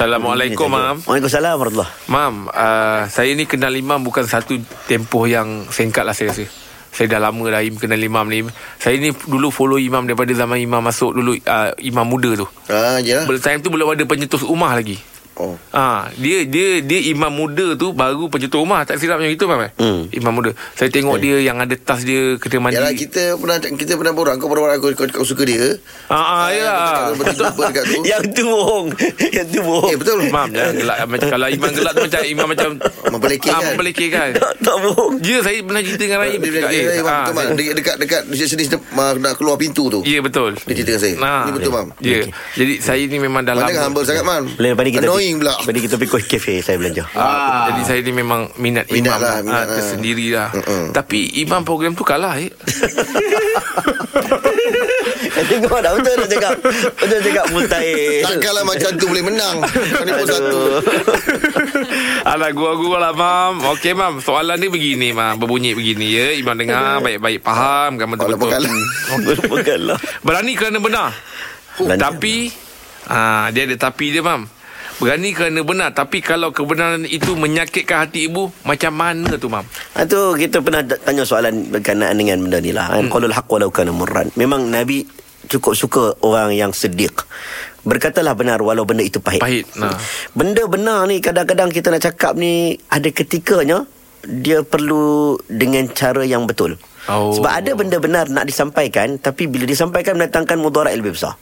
Assalamualaikum, Mam. Waalaikumsalam warahmatullahi Mam, uh, saya ni kenal Imam bukan satu tempoh yang singkat lah saya rasa. Saya dah lama dah Im kenal Imam ni. Saya ni dulu follow Imam daripada zaman Imam masuk dulu uh, Imam muda tu. Ah, ya. Ber- Time tu belum ada pencetus rumah lagi. Oh. Ah, dia dia dia imam muda tu baru pencetus rumah tak silap macam itu Mam. eh? Hmm. Imam muda. Saya tengok dia yang ada tas dia kena mandi. Yalah kita pernah kita pernah borak kau pernah borak kau, kau, kau suka dia. Ah, ah, ya. Yang tu bohong Yang tu bohong Eh betul. Mam jangan gelak macam kalau imam gelak tu macam imam macam Membelekeh ah, kan? membelekeh kan. Tak, tak bohong Ya saya pernah cerita dengan Dia dia eh, dia ah, mam. Dekat dekat dekat di sini nak keluar pintu tu. Ya betul Dia cerita dengan saya. Nah, Ni betul mam. Ya Jadi saya ni memang dah Mana lama humble sangat man. Boleh lepas ni kita Annoying pula. Ni kita pergi kafe Saya belanja Ah. Jadi saya ni memang minat, Minat imam lah, minat ah, lah. tersendiri lah. Mm-mm. Tapi imam program tu kalah eh. Tengok dah Betul dah cakap Betul cakap Mustahil Takkanlah macam tu boleh menang. Kau ni pun satu. Alah gua-gua lah mam Okey mam Soalan ni begini mam Berbunyi begini ya Imam dengar Baik-baik faham Kan Kalau betul-betul kalah. Bukan lah Berani kerana benar Berani Tapi ah, Dia ada tapi dia mam Berani kerana benar Tapi kalau kebenaran itu Menyakitkan hati ibu Macam mana tu mam Ha, tu kita pernah tanya soalan berkenaan dengan benda ni lah. Hmm. Qalul haqq walau kana murran. Memang Nabi cukup suka orang yang sedik. Berkatalah benar walau benda itu pahit. Pahit, nah. Benda benar ni kadang-kadang kita nak cakap ni ada ketikanya dia perlu dengan cara yang betul. Oh. Sebab ada benda benar nak disampaikan tapi bila disampaikan mendatangkan mudarat lebih besar.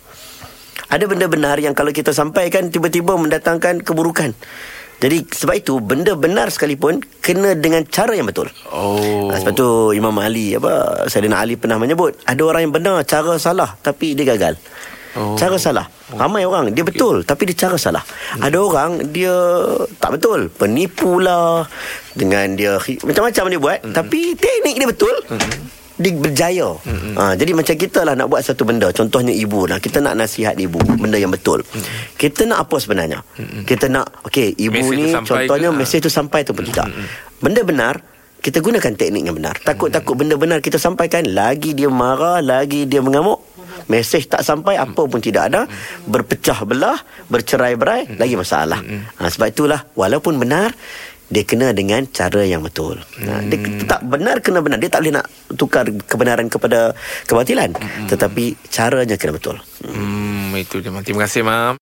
Ada benda benar yang kalau kita sampaikan tiba-tiba mendatangkan keburukan. Jadi sebab itu benda benar sekalipun kena dengan cara yang betul. Oh Ha, sebab tu Imam Ali apa Sayyidina Ali pernah menyebut ada orang yang benar cara salah tapi dia gagal. Oh. Cara salah. Ramai orang dia betul tapi dia cara salah. Ada orang dia tak betul, penipu lah dengan dia macam-macam dia buat tapi teknik dia betul. Dia berjaya. Ha, Jadi macam kita lah Nak buat satu benda. Contohnya ibu lah. Kita nak nasihat ibu. Benda yang betul. Kita nak apa sebenarnya? Kita nak Okay ibu Mesej tu ni Contohnya ke? Mesej tu sampai ataupun tidak. Benda benar kita gunakan teknik yang benar. Takut-takut benda benar kita sampaikan, lagi dia marah, lagi dia mengamuk. Mesej tak sampai, apa pun tidak ada. Berpecah belah, bercerai-berai, lagi masalah. Ha, sebab itulah, walaupun benar, dia kena dengan cara yang betul. Ha, dia tak benar kena benar. Dia tak boleh nak tukar kebenaran kepada kebatilan. Tetapi caranya kena betul. Hmm, itu dia. Terima kasih mam.